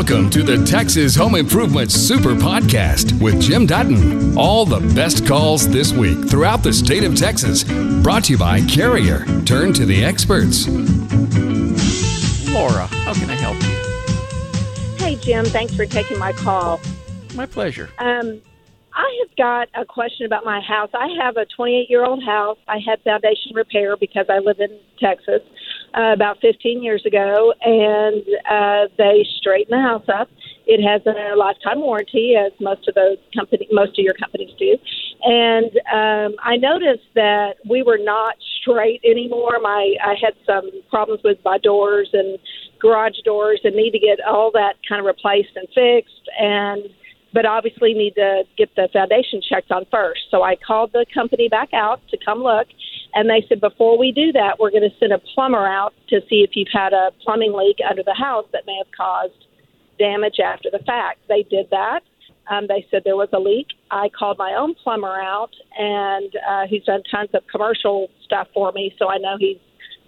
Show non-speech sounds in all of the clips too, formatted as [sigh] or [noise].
Welcome to the Texas Home Improvement Super Podcast with Jim Dutton. All the best calls this week throughout the state of Texas. Brought to you by Carrier. Turn to the experts. Laura, how can I help you? Hey, Jim. Thanks for taking my call. My pleasure. Um, I have got a question about my house. I have a 28 year old house. I had foundation repair because I live in Texas uh, about 15 years ago, and uh, they straightened the house up. It has a lifetime warranty, as most of those company, most of your companies do. And um, I noticed that we were not straight anymore. My I had some problems with my doors and garage doors, and need to get all that kind of replaced and fixed. And but obviously need to get the foundation checked on first. So I called the company back out to come look, and they said before we do that, we're going to send a plumber out to see if you've had a plumbing leak under the house that may have caused damage after the fact. They did that. Um, they said there was a leak. I called my own plumber out, and uh, he's done tons of commercial stuff for me, so I know he's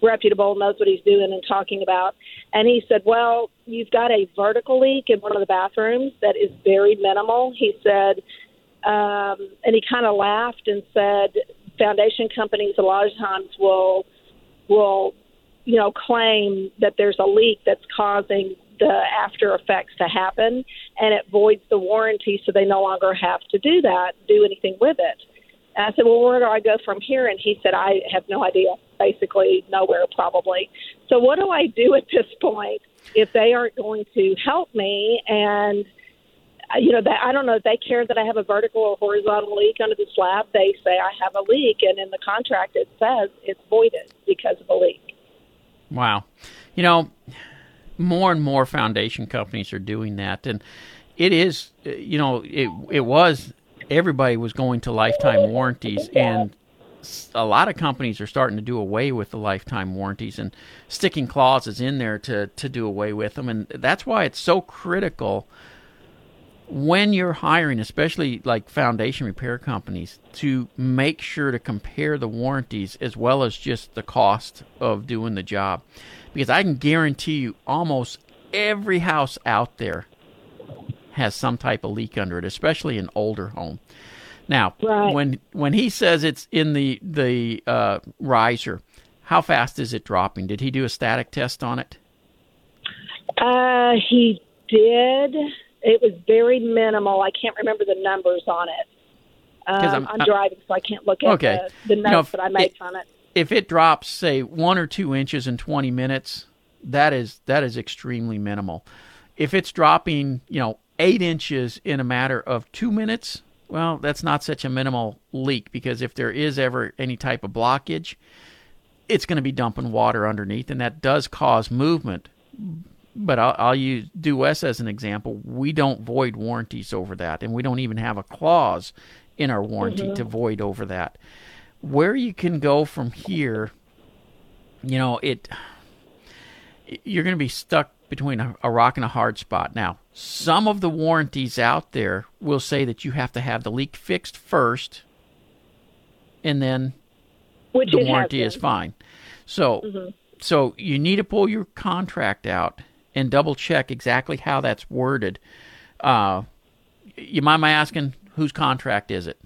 reputable, knows what he's doing and talking about. And he said, Well, you've got a vertical leak in one of the bathrooms that is very minimal. He said, um, and he kind of laughed and said, Foundation companies a lot of times will will you know claim that there's a leak that's causing the after effects to happen and it voids the warranty so they no longer have to do that do anything with it and I said, Well, where do I go from here? And he said, I have no idea. Basically, nowhere, probably. So, what do I do at this point if they aren't going to help me? And, you know, that, I don't know if they care that I have a vertical or horizontal leak under the slab. They say I have a leak, and in the contract it says it's voided because of a leak. Wow. You know, more and more foundation companies are doing that. And it is, you know, it, it was everybody was going to lifetime warranties and a lot of companies are starting to do away with the lifetime warranties and sticking clauses in there to, to do away with them. And that's why it's so critical when you're hiring, especially like foundation repair companies, to make sure to compare the warranties as well as just the cost of doing the job. Because I can guarantee you almost every house out there has some type of leak under it, especially an older home. Now, right. when when he says it's in the the uh, riser, how fast is it dropping? Did he do a static test on it? Uh, he did. It was very minimal. I can't remember the numbers on it. Um, I'm, I'm, driving, so I can't look at okay. the, the notes you know, that I made it, on it. If it drops, say one or two inches in 20 minutes, that is that is extremely minimal. If it's dropping, you know, eight inches in a matter of two minutes, well, that's not such a minimal leak because if there is ever any type of blockage, it's going to be dumping water underneath, and that does cause movement. But I'll, I'll use Du-West as an example. We don't void warranties over that, and we don't even have a clause in our warranty mm-hmm. to void over that. Where you can go from here, you know, it you're going to be stuck between a, a, rock and a hard spot. Now, some of the warranties out there will say that you have to have the leak fixed first, and then Which the warranty is fine. So, mm-hmm. so you need to pull your contract out and double check exactly how that's worded. Uh, you mind my asking whose contract is it?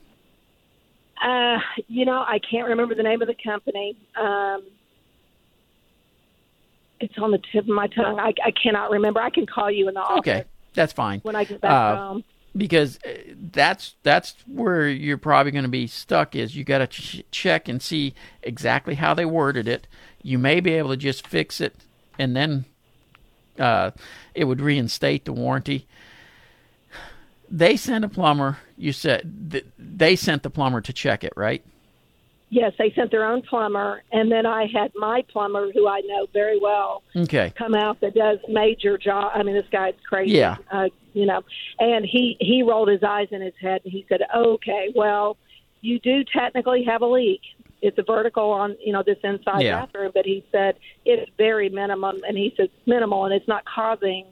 Uh, you know, I can't remember the name of the company. Um, it's on the tip of my tongue. I, I cannot remember. I can call you in the office. Okay, that's fine. When I get back uh, home. Because uh, that's that's where you're probably going to be stuck. Is you got to ch- check and see exactly how they worded it. You may be able to just fix it, and then uh, it would reinstate the warranty. They sent a plumber. You said th- they sent the plumber to check it, right? Yes, they sent their own plumber, and then I had my plumber, who I know very well, okay, come out that does major job. I mean, this guy's crazy, yeah, uh, you know. And he he rolled his eyes in his head, and he said, "Okay, well, you do technically have a leak. It's a vertical on you know this inside yeah. bathroom, but he said it's very minimum, and he says minimal, and it's not causing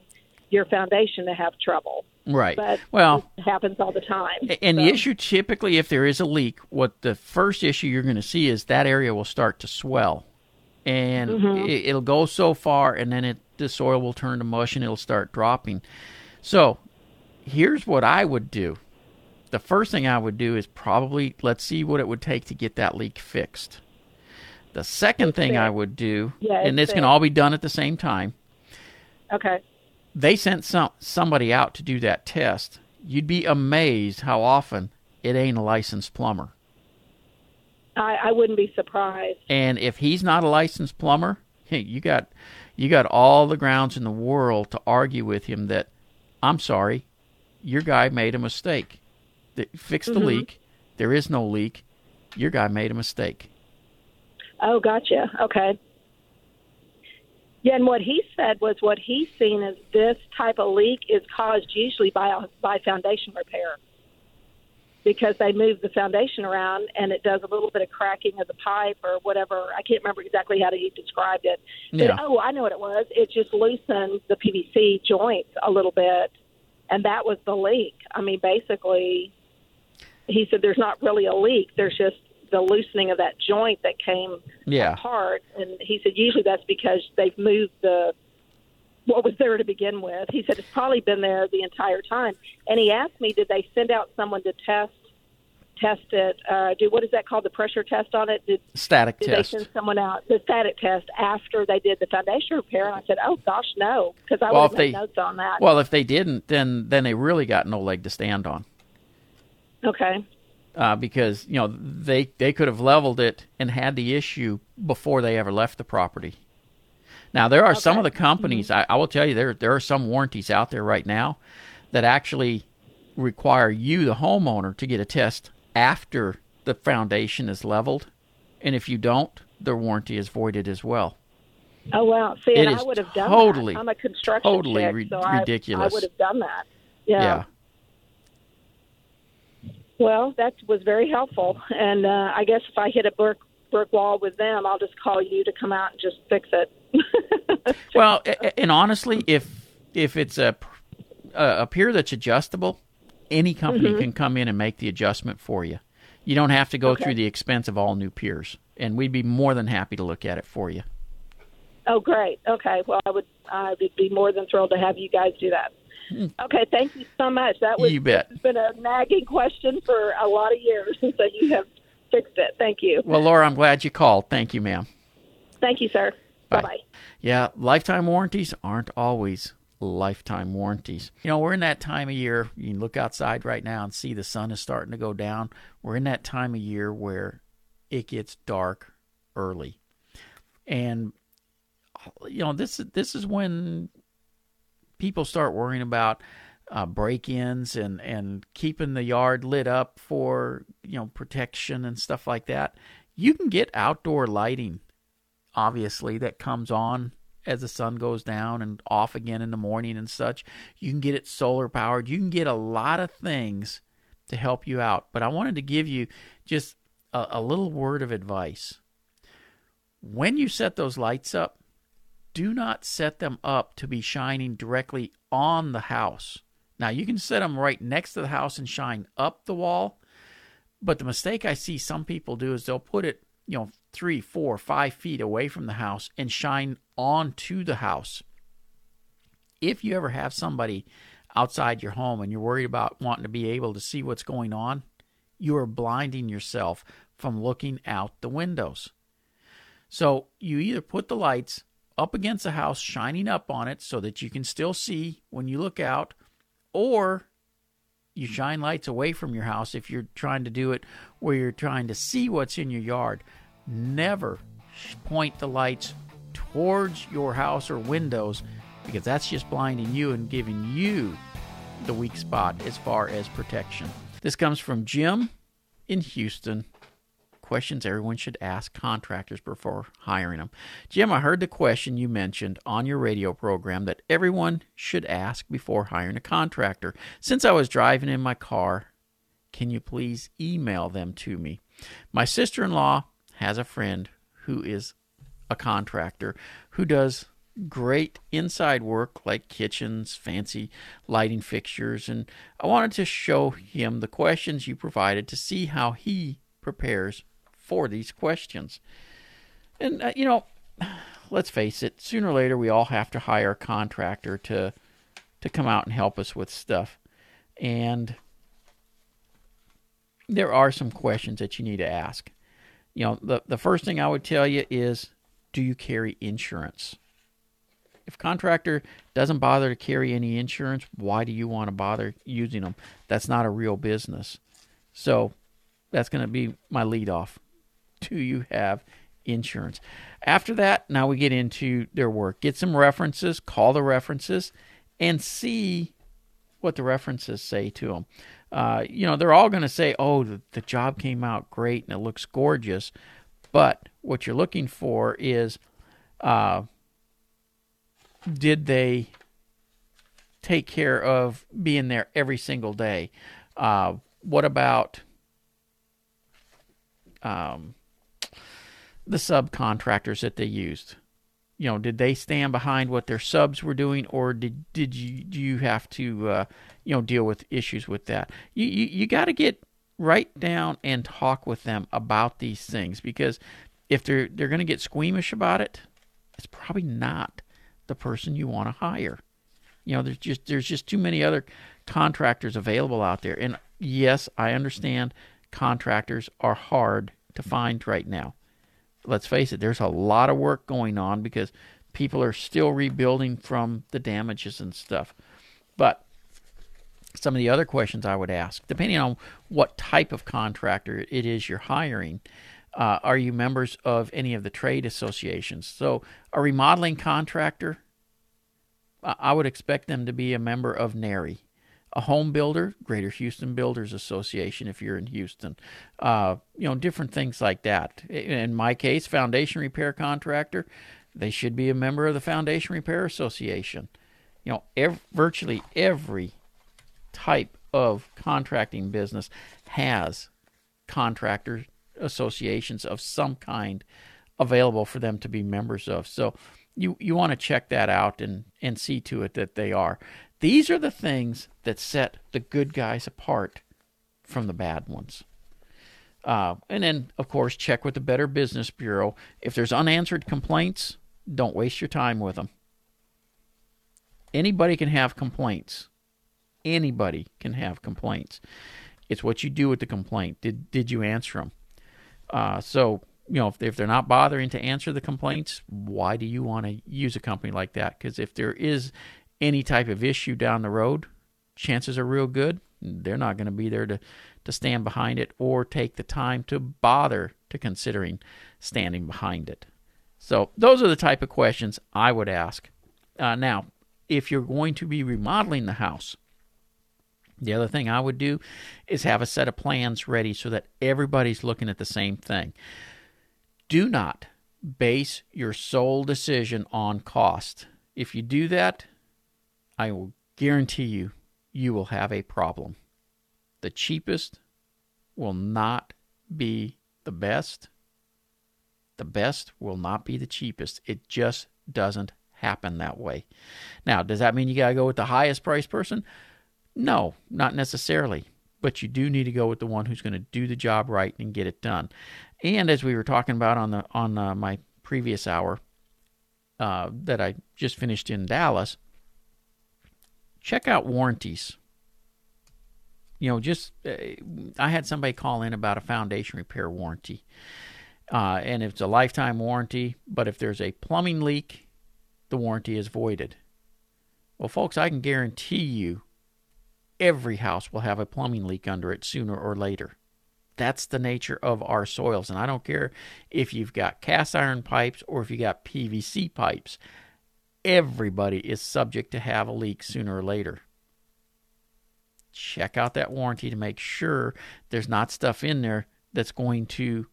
your foundation to have trouble." Right. But well, it happens all the time. And so. the issue typically, if there is a leak, what the first issue you're going to see is that area will start to swell, and mm-hmm. it, will go so far, and then it the soil will turn to mush and it'll start dropping. So, here's what I would do. The first thing I would do is probably let's see what it would take to get that leak fixed. The second It's thing fair. I would do, Yeah, and it's this can all be done at the same time, Okay. they sent some somebody out to do that test. You'd be amazed how often it ain't a licensed plumber. I, I wouldn't be surprised. And if he's not a licensed plumber, [laughs] hey, you got you got all the grounds in the world to argue with him that I'm sorry, your guy made a mistake. Fix the Mhm. leak. There is no leak. Your guy made a mistake. Oh, gotcha. Okay. Yeah, and what he said was what he's seen is this type of leak is caused usually by a, by foundation repair because they move the foundation around and it does a little bit of cracking of the pipe or whatever. I can't remember exactly how he described it. But, Yeah. oh, I know what it was. It just loosened the PVC joints a little bit, and that was the leak. I mean, basically, he said there's not really a leak. There's just the loosening of that joint that came Yeah. apart. And he said usually that's because they've moved the what was there to begin with. He said it's probably been there the entire time. And he asked me, did they send out someone to test test it? Uh, do what is that called? The pressure test on it? Did Static did test. they send someone out the static test after they did the foundation repair? And I said, oh gosh, no, because I Well, would have they- notes on that. Well, if they didn't, then then they really got no leg to stand on. Okay, uh, because you know they they could have leveled it and had the issue before they ever left the property. Now there are some of the Okay. companies I, I will tell you there there are some warranties out there right now that actually require you the homeowner to get a test after the foundation is leveled, and if you don't, the warranty is voided as well. oh wow. See, It and is I would have done totally, that. I'm a construction totally chick, so ridiculous. I would have done that. Yeah. yeah. Well, that was very helpful, and uh, I guess if I hit a brick brick wall with them, I'll just call you to come out and just fix it. [laughs] Well, and honestly, if if it's a a a pier that's adjustable, any company Mm-hmm. can come in and make the adjustment for you. You don't have to go Okay. through the expense of all new piers, and we'd be more than happy to look at it for you. oh, great. Okay. Well, I would I would be more than thrilled to have you guys do that. Okay. Thank you so much. That was. You bet. It's been a nagging question for a lot of years, [laughs] and so you have fixed it. Thank you. Well, Laura, I'm glad you called. Thank you, ma'am. Thank you, sir. Bye. Bye bye. Yeah, lifetime warranties aren't always lifetime warranties. You know, we're in that time of year. You can look outside right now and see the sun is starting to go down. We're in that time of year where it gets dark early. And you know, this is this is when people start worrying about uh, break-ins and and keeping the yard lit up for you know protection and stuff like that. You can get outdoor lighting obviously that comes on as the sun goes down and off again in the morning and such. You can get it solar powered. You can get a lot of things to help you out. But I wanted to give you just a, a little word of advice. When you set those lights up, do not set them up to be shining directly on the house. Now, you can set them right next to the house and shine up the wall. But the mistake I see some people do is they'll put it, you know, three, four, five feet away from the house and shine onto the house. If you ever have somebody outside your home and you're worried about wanting to be able to see what's going on, you are blinding yourself from looking out the windows. So you either put the lights up against the house, shining up on it so that you can still see when you look out, or you shine lights away from your house if you're trying to do it where you're trying to see what's in your yard. Never point the lights towards your house or windows because that's just blinding you and giving you the weak spot as far as protection. This comes from Jim in Houston. Questions everyone should ask contractors before hiring them. Jim, I heard the question you mentioned on your radio program that everyone should ask before hiring a contractor. Since I was driving in my car, can you please email them to me? My sister in law has a friend who is a contractor who does great inside work like kitchens, fancy lighting fixtures, and I wanted to show him the questions you provided to see how he prepares for these questions. And, uh, you know, let's face it, sooner or later we all have to hire a contractor to to come out and help us with stuff. And there are some questions that you need to ask. You know, the the first thing I would tell you is do you carry insurance? If contractor doesn't bother to carry any insurance, why do you want to bother using them? That's not a real business. So that's going to be my lead off. Do you have insurance? After that, now we get into their work. Get some references, call the references, and see what the references say to them. Uh, you know, they're all going to say, oh, the, the job came out great and it looks gorgeous. But what you're looking for is uh, did they take care of being there every single day? Uh, what about um, the subcontractors that they used? You know, did they stand behind what their subs were doing, or did did you do you have to uh, you know deal with issues with that? You you, you got to get right down and talk with them about these things because if they're they're going to get squeamish about it, it's probably not the person you want to hire. You know, there's just there's just too many other contractors available out there. And yes, I understand contractors are hard to find right now. Let's face it, there's a lot of work going on because people are still rebuilding from the damages and stuff. But some of the other questions I would ask, depending on what type of contractor it is you're hiring, uh, are you members of any of the trade associations? So, a remodeling contractor, I would expect them to be a member of NARI. A home builder, Greater Houston Builders Association, if you're in Houston. Uh, you know, different things like that. In my case, foundation repair contractor, they should be a member of the Foundation Repair Association. You know, virtually every type of contracting business has contractor associations of some kind available for them to be members of. So you you want to check that out and and see to it that they are. These are the things that set the good guys apart from the bad ones. Uh, and then, of course, check with the Better Business Bureau. If there's unanswered complaints, don't waste your time with them. Anybody can have complaints. Anybody can have complaints. It's what you do with the complaint. Did did you answer them? Uh, so, you know, if, if they're not bothering to answer the complaints, why do you want to use a company like that? Because if there is any type of issue down the road, chances are real good they're not going to be there to, to stand behind it or take the time to bother to considering standing behind it. So those are the type of questions I would ask. Uh, now, if you're going to be remodeling the house, the other thing I would do is have a set of plans ready so that everybody's looking at the same thing. Do not base your sole decision on cost. If you do that, I will guarantee you, you will have a problem. The cheapest will not be the best. The best will not be the cheapest. It just doesn't happen that way. Now, does that mean you got to go with the highest price person? No, not necessarily. But you do need to go with the one who's going to do the job right and get it done. And as we were talking about on the on uh, my previous hour uh, that I just finished in Dallas, check out warranties. You know, just uh, I had somebody call in about a foundation repair warranty, uh, and it's a lifetime warranty. But if there's a plumbing leak, the warranty is voided. Well, folks, I can guarantee you every house will have a plumbing leak under it sooner or later. That's the nature of our soils. And I don't care if you've got cast iron pipes or if you got PVC pipes. Everybody is subject to have a leak sooner or later. Check out that warranty to make sure there's not stuff in there that's going to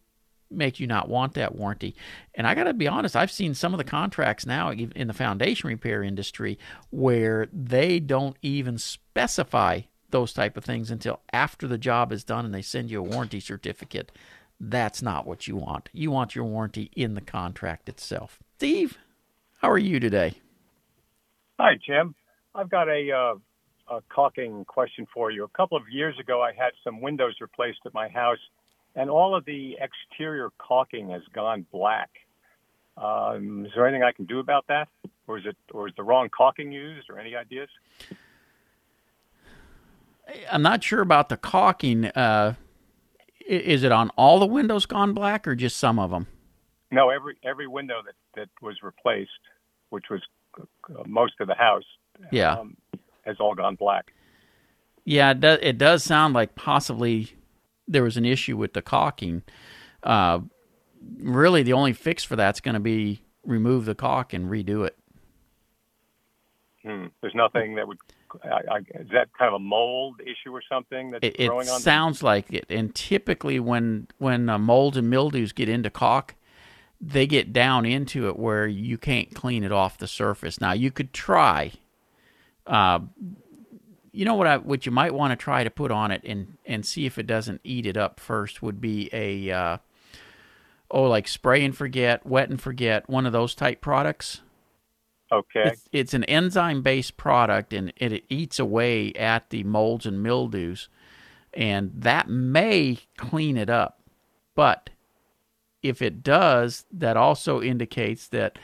make you not want that warranty. And I got to be honest, I've seen some of the contracts now in the foundation repair industry where they don't even specify those type of things until after the job is done and they send you a warranty certificate. That's not what you want. You want your warranty in the contract itself. Steve, how are you today? Hi, Jim. I've got a, uh, a caulking question for you. A couple of years ago, I had some windows replaced at my house and all of the exterior caulking has gone black. Um, is there anything I can do about that, or is it, or is the wrong caulking used, or any ideas? I'm not sure about the caulking. Uh, is it on all the windows gone black, or just some of them? No, every every window that that was replaced, which was uh, most of the house, yeah, um, has all gone black. Yeah, it does, it does sound like possibly there was an issue with the caulking. Uh, really, the only fix for that's going to be remove the caulk and redo it. Hmm. There's nothing that would. I, I, is that kind of a mold issue or something that's it, growing it on? sounds like it. And typically, when when uh, molds and mildews get into caulk, they get down into it where you can't clean it off the surface. Now, you could try. Uh, you know what I what you might want to try to put on it and and see if it doesn't eat it up first would be a uh, oh like spray and forget, wet and forget, one of those type products. Okay. It's, it's an enzyme based product and it, it eats away at the molds and mildews, and that may clean it up, but if it does, that also indicates that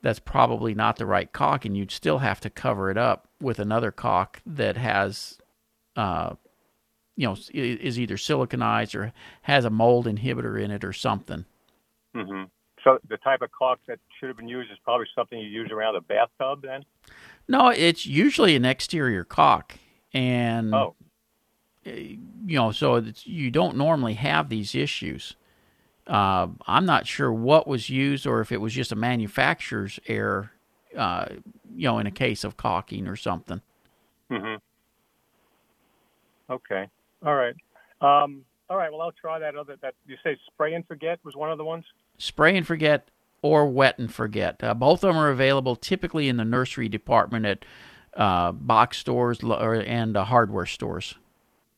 that's probably not the right caulk, and you'd still have to cover it up with another caulk that has, uh, you know, is either siliconized or has a mold inhibitor in it or something. Mm-hmm. So the type of caulk that should have been used is probably something you use around a bathtub, then. No, it's usually an exterior caulk, and oh. you know, so you don't normally have these issues. Uh, I'm not sure what was used or if it was just a manufacturer's error, uh, you know, in a case of caulking or something. Mm-hmm. Okay. All right. Um, all right. Well, I'll try that other. That you say spray and forget was one of the ones. Spray and forget or wet and forget. Uh, both of them are available typically in the nursery department at uh, box stores and uh, hardware stores.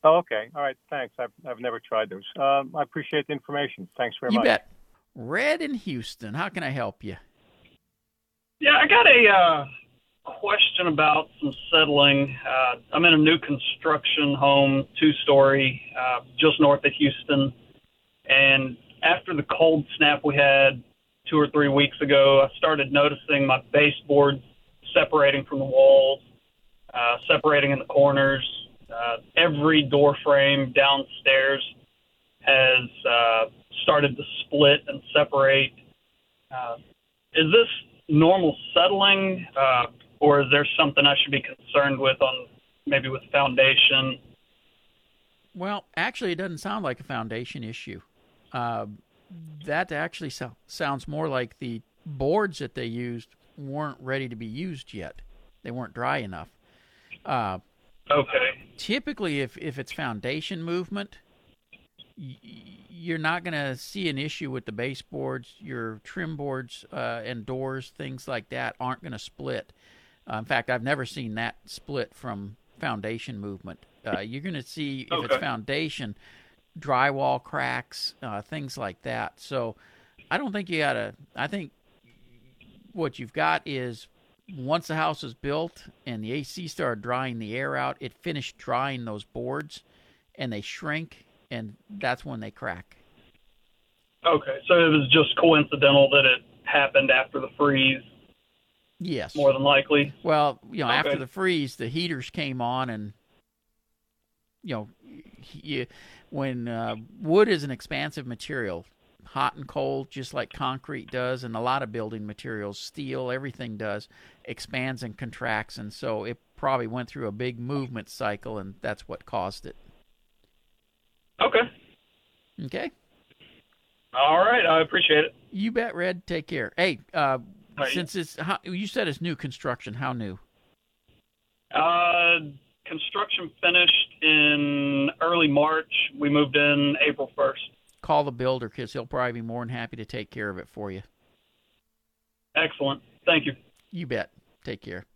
Oh, okay. All right. Thanks. I've, I've never tried those. Um, I appreciate the information. Thanks very you much. You bet. Red in Houston. How can I help you? Yeah, I got a uh, question about some settling. Uh, I'm in a new construction home, two story, uh, just north of Houston. And after the cold snap we had two or three weeks ago, I started noticing my baseboards separating from the walls, uh, separating in the corners. Uh, every door frame downstairs has uh, started to split and separate. Uh, is this normal settling, uh, or is there something I should be concerned with on maybe with foundation? Well, actually, it doesn't sound like a foundation issue. Uh, that actually so- sounds more like the boards that they used weren't ready to be used yet. They weren't dry enough. Uh, okay. Typically, if if it's foundation movement, you're not going to see an issue with the baseboards. Your trim boards uh, and doors, things like that, aren't going to split. Uh, in fact, I've never seen that split from foundation movement. Uh, you're going to see if okay. it's foundation, drywall cracks, uh, things like that. So, I don't think you got to. I think what you've got is once the house was built and the AC started drying the air out, it finished drying those boards, and they shrink, and that's when they crack. Okay, so it was just coincidental that it happened after the freeze. Yes, more than likely. Well, you know, okay. after the freeze, the heaters came on, and you know, you, when uh, wood is an expansive material, hot and cold, just like concrete does, and a lot of building materials, steel, everything does, expands and contracts, and so it probably went through a big movement cycle, and that's what caused it. Okay. Okay. All right, I appreciate it. You bet, Red. Take care. Hey, uh, right. since it's how, you said it's new construction, how new? Uh, construction finished in early March. We moved in April first call the builder because he'll probably be more than happy to take care of it for you. Excellent. Thank you. You bet. Take care.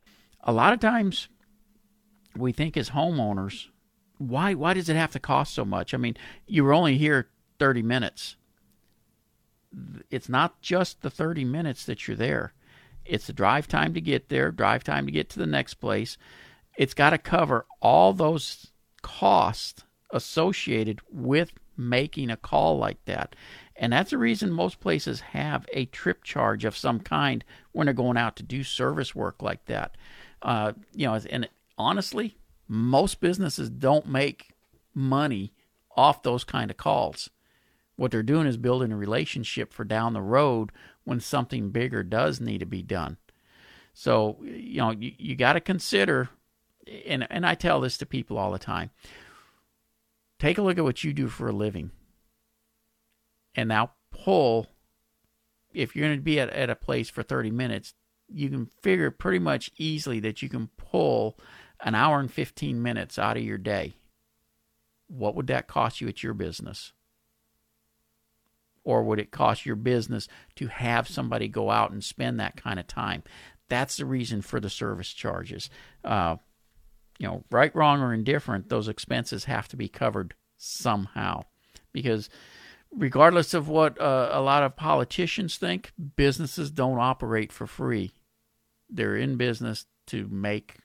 A lot of times we think as homeowners, why why does it have to cost so much? I mean, you were only here 30 minutes. It's not just the 30 minutes that you're there. It's the drive time to get there, drive time to get to the next place. It's got to cover all those costs associated with making a call like that. And that's the reason most places have a trip charge of some kind when they're going out to do service work like that. Uh, you know, and honestly, most businesses don't make money off those kind of calls. What they're doing is building a relationship for down the road when something bigger does need to be done. So, you know, you, you got to consider, and, and I tell this to people all the time take a look at what you do for a living. And now pull if you're going to be at, at a place for 30 minutes you can figure pretty much easily that you can pull an hour and 15 minutes out of your day. What would that cost you at your business? Or would it cost your business to have somebody go out and spend that kind of time? That's the reason for the service charges. Uh, you know right wrong or indifferent those expenses have to be covered somehow because regardless of what uh, a lot of politicians think, businesses don't operate for free. They're in business to make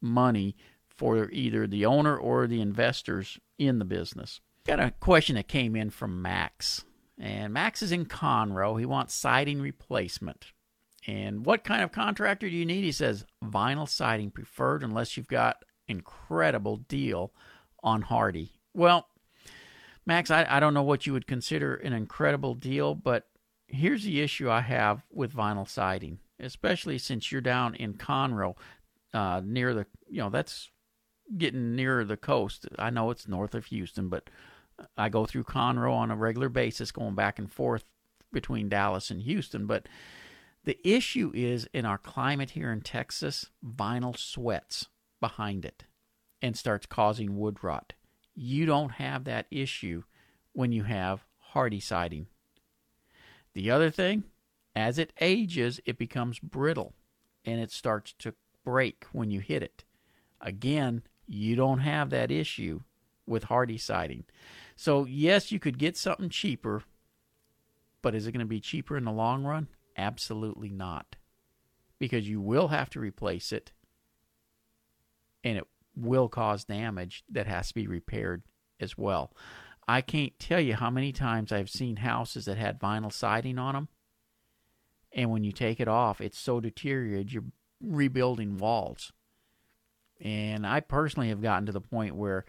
money for either the owner or the investors in the business. Got a question that came in from Max. And Max is in Conroe. He wants siding replacement. And what kind of contractor do you need? He says vinyl siding preferred unless you've got incredible deal on Hardie. Well, Max, I, I don't know what you would consider an incredible deal, but here's the issue I have with vinyl siding, especially since you're down in Conroe, uh, near the, you know, that's getting nearer the coast. I know it's north of Houston, but I go through Conroe on a regular basis, going back and forth between Dallas and Houston. But the issue is in our climate here in Texas, vinyl sweats behind it and starts causing wood rot. You don't have that issue when you have Hardie siding. The other thing, as it ages, it becomes brittle and it starts to break when you hit it. Again, you don't have that issue with Hardie siding. So, yes, you could get something cheaper, but is it going to be cheaper in the long run? Absolutely not. Because you will have to replace it and it will cause damage that has to be repaired as well. I can't tell you how many times I've seen houses that had vinyl siding on them, and when you take it off, it's so deteriorated you're rebuilding walls. And I personally have gotten to the point where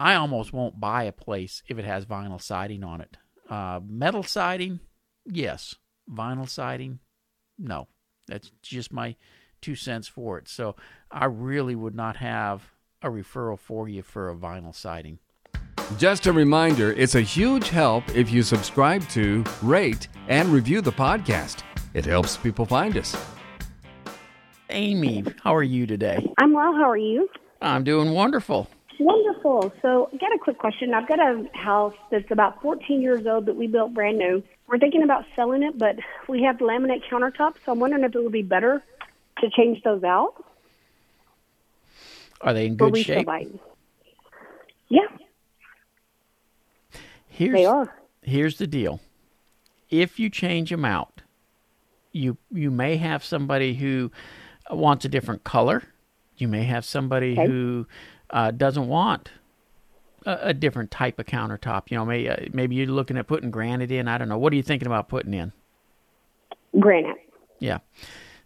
I almost won't buy a place if it has vinyl siding on it. Uh, metal siding, yes. Vinyl siding, no. That's just my two cents for it. So I really would not have a referral for you for a vinyl siding. Just a reminder it's a huge help if you subscribe to, rate, and review the podcast. It helps people find us. Amy, how are you today? I'm well. How are you? I'm doing wonderful. Wonderful. So, I got a quick question. I've got a house that's about 14 years old that we built brand new. We're thinking about selling it, but we have laminate countertops, so I'm wondering if it would be better to change those out. Are they in good shape? Yeah. Here's, they are. Here's the deal. If you change them out, you you may have somebody who wants a different color. You may have somebody okay. who uh, doesn't want a, a, different type of countertop. You know, maybe uh, maybe you're looking at putting granite in. I don't know. What are you thinking about putting in? Granite. Yeah.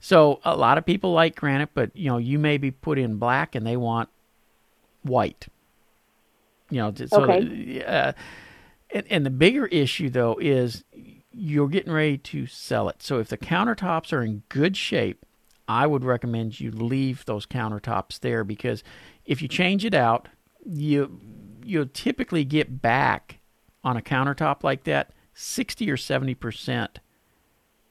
So a lot of people like granite, but you know, you may be put in black and they want white. You know, so okay. uh, and, and the bigger issue though is you're getting ready to sell it. So if the countertops are in good shape, I would recommend you leave those countertops there because if you change it out, you you'll typically get back on a countertop like that 60 or 70%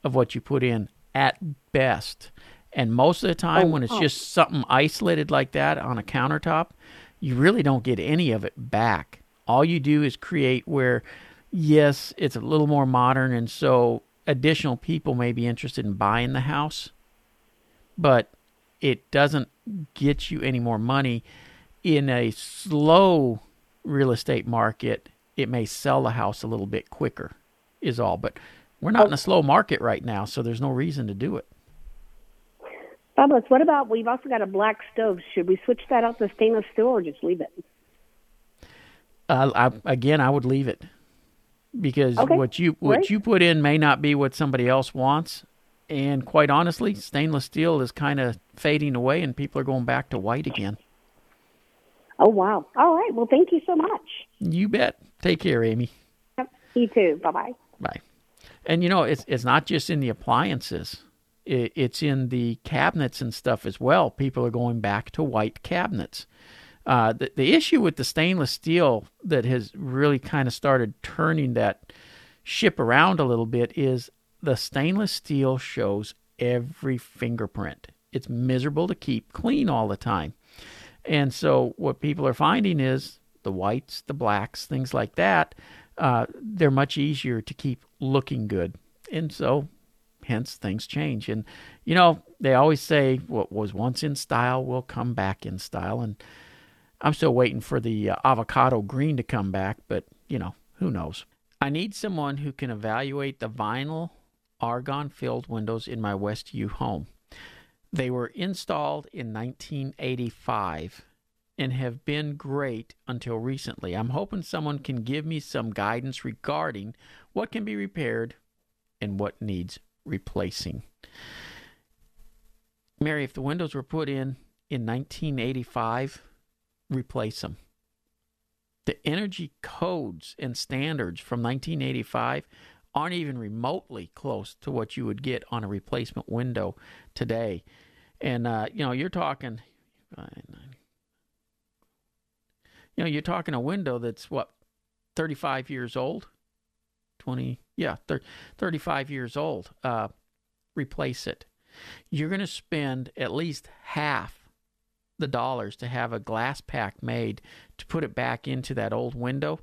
of what you put in at best. And most of the time, oh, when it's oh. just something isolated like that on a countertop, you really don't get any of it back. All you do is create where, yes, it's a little more modern, and so additional people may be interested in buying the house, but it doesn't get you any more money. In a slow real estate market, it may sell the house a little bit quicker, is all. But we're not oh. in a slow market right now, so there's no reason to do it. Fabulous. What about we've also got a black stove? Should we switch that out to stainless steel or just leave it? Uh, I, again, I would leave it. because Okay, what you what great. you put in may not be what somebody else wants. And quite honestly, stainless steel is kind of fading away, and people are going back to white again. Oh, wow. All right. Well, thank you so much. You bet. Take care, Amy. Yep. You too. Bye bye bye. And you know, it's it's not just in the appliances; it, it's in the cabinets and stuff as well. People are going back to white cabinets. Uh, the the issue with the stainless steel that has really kind of started turning that ship around a little bit is the stainless steel shows every fingerprint. It's miserable to keep clean all the time. And so what people are finding is the whites, the blacks, things like that, uh, they're much easier to keep looking good. And so hence things change. And you know, they always say what was once in style will come back in style and I'm still waiting for the uh, avocado green to come back, but you know, who knows. I need someone who can evaluate the vinyl argon filled windows in my Westview home. They were installed in 1985 and have been great until recently. I'm hoping someone can give me some guidance regarding what can be repaired and what needs replacing. Mary, if the windows were put in in 1985, replace them. The energy codes and standards from 1985 aren't even remotely close to what you would get on a replacement window today. And uh, you know, you're talking, you know, you're talking a window that's what 35 years old, 20, yeah, thir- 35 years old. Uh, replace it. You're going to spend at least half the dollars to have a glass pack made to put it back into that old window.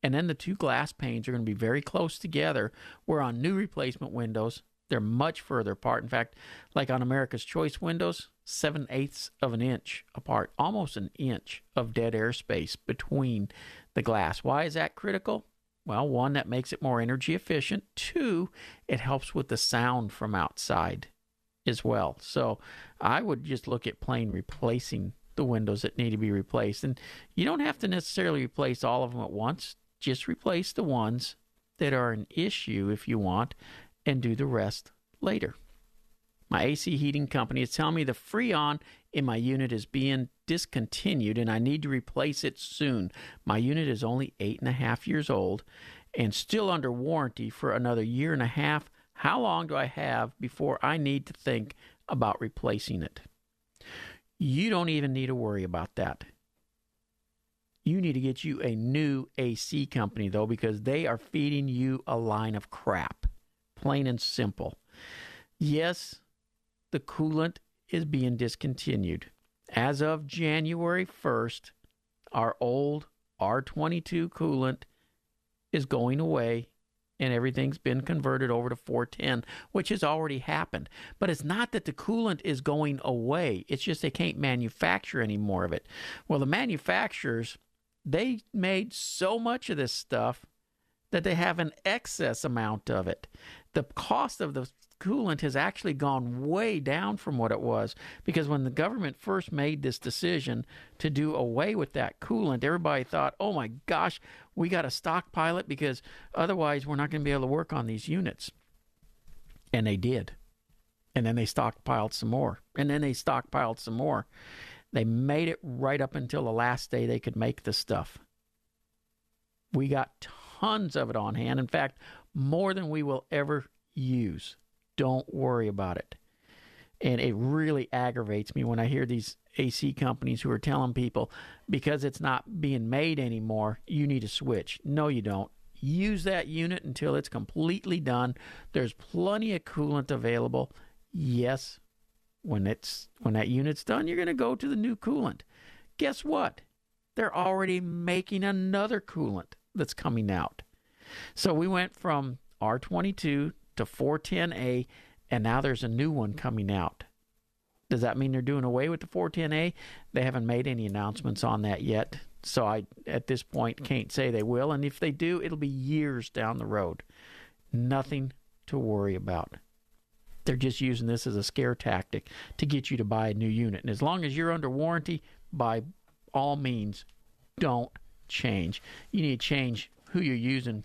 And then the two glass panes are going to be very close together. Where on new replacement windows, they're much further apart. In fact, like on America's Choice windows, seven eighths of an inch apart, almost an inch of dead airspace between the glass. Why is that critical? Well, one, that makes it more energy efficient. Two, it helps with the sound from outside as well. So I would just look at plain replacing the windows that need to be replaced. And you don't have to necessarily replace all of them at once, just replace the ones that are an issue if you want, and do the rest later. My AC heating company is telling me the Freon in my unit is being discontinued and I need to replace it soon. My unit is only eight and a half years old and still under warranty for another year and a half. How long do I have before I need to think about replacing it? You don't even need to worry about that. You need to get you a new AC company, though, because they are feeding you a line of crap. Plain and simple. Yes, the coolant is being discontinued. As of January 1st, our old R22 coolant is going away and everything's been converted over to 410, which has already happened. But it's not that the coolant is going away, it's just they can't manufacture any more of it. Well, the manufacturers, they made so much of this stuff that they have an excess amount of it. The cost of the coolant has actually gone way down from what it was because when the government first made this decision to do away with that coolant, everybody thought, oh my gosh, we got to stockpile it because otherwise we're not going to be able to work on these units. And they did. And then they stockpiled some more. And then they stockpiled some more. They made it right up until the last day they could make the stuff. We got tons of it on hand. In fact, more than we will ever use. Don't worry about it. And it really aggravates me when I hear these AC companies who are telling people because it's not being made anymore, you need to switch. No, you don't. Use that unit until it's completely done. There's plenty of coolant available. Yes, when it's when that unit's done, you're going to go to the new coolant. Guess what? They're already making another coolant that's coming out. So we went from R22 to 410A, and now there's a new one coming out. Does that mean they're doing away with the 410A? They haven't made any announcements on that yet. So I, at this point, can't say they will. And if they do, it'll be years down the road. Nothing to worry about. They're just using this as a scare tactic to get you to buy a new unit. And as long as you're under warranty, by all means, don't change. You need to change who you're using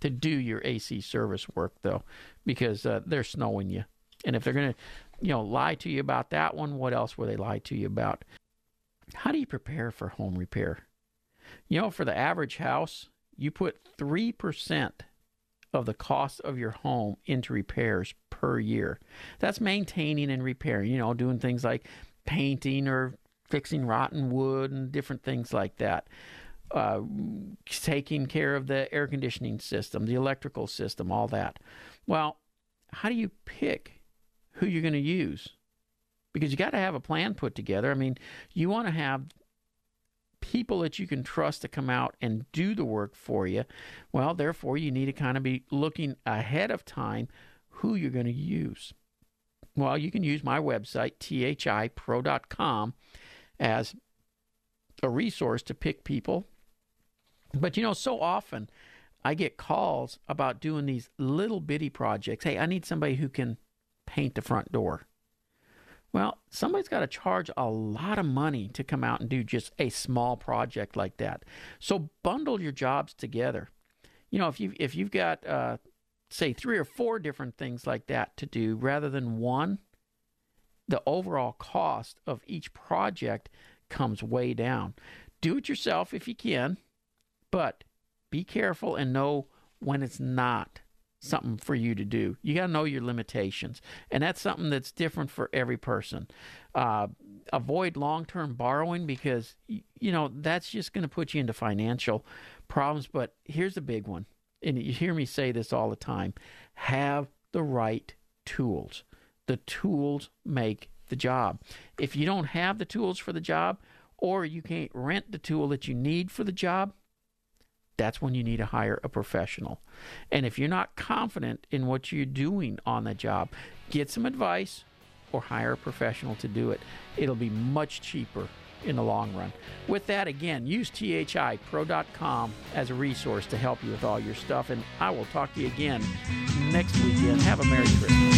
to do your AC service work though, because uh, they're snowing you. And if they're going to, you know, lie to you about that one, what else will they lie to you about? How do you prepare for home repair? You know, for the average house, you put 3% of the cost of your home into repairs per year. That's maintaining and repairing, you know, doing things like painting or fixing rotten wood and different things like that. Uh, taking care of the air conditioning system, the electrical system, all that. Well, how do you pick who you're going to use? Because you got to have a plan put together. I mean, you want to have people that you can trust to come out and do the work for you. Well, therefore, you need to kind of be looking ahead of time who you're going to use. Well, you can use my website, thipro.com, as a resource to pick people but you know, so often I get calls about doing these little bitty projects. Hey, I need somebody who can paint the front door. Well, somebody's got to charge a lot of money to come out and do just a small project like that. So bundle your jobs together. You know, if you if you've got uh, say three or four different things like that to do rather than one, the overall cost of each project comes way down. Do it yourself if you can. But be careful and know when it's not something for you to do. You got to know your limitations. And that's something that's different for every person. Uh, avoid long term borrowing because, you know, that's just going to put you into financial problems. But here's a big one. And you hear me say this all the time have the right tools. The tools make the job. If you don't have the tools for the job, or you can't rent the tool that you need for the job, that's when you need to hire a professional. And if you're not confident in what you're doing on the job, get some advice or hire a professional to do it. It'll be much cheaper in the long run. With that, again, use thipro.com as a resource to help you with all your stuff. And I will talk to you again next weekend. Have a Merry Christmas.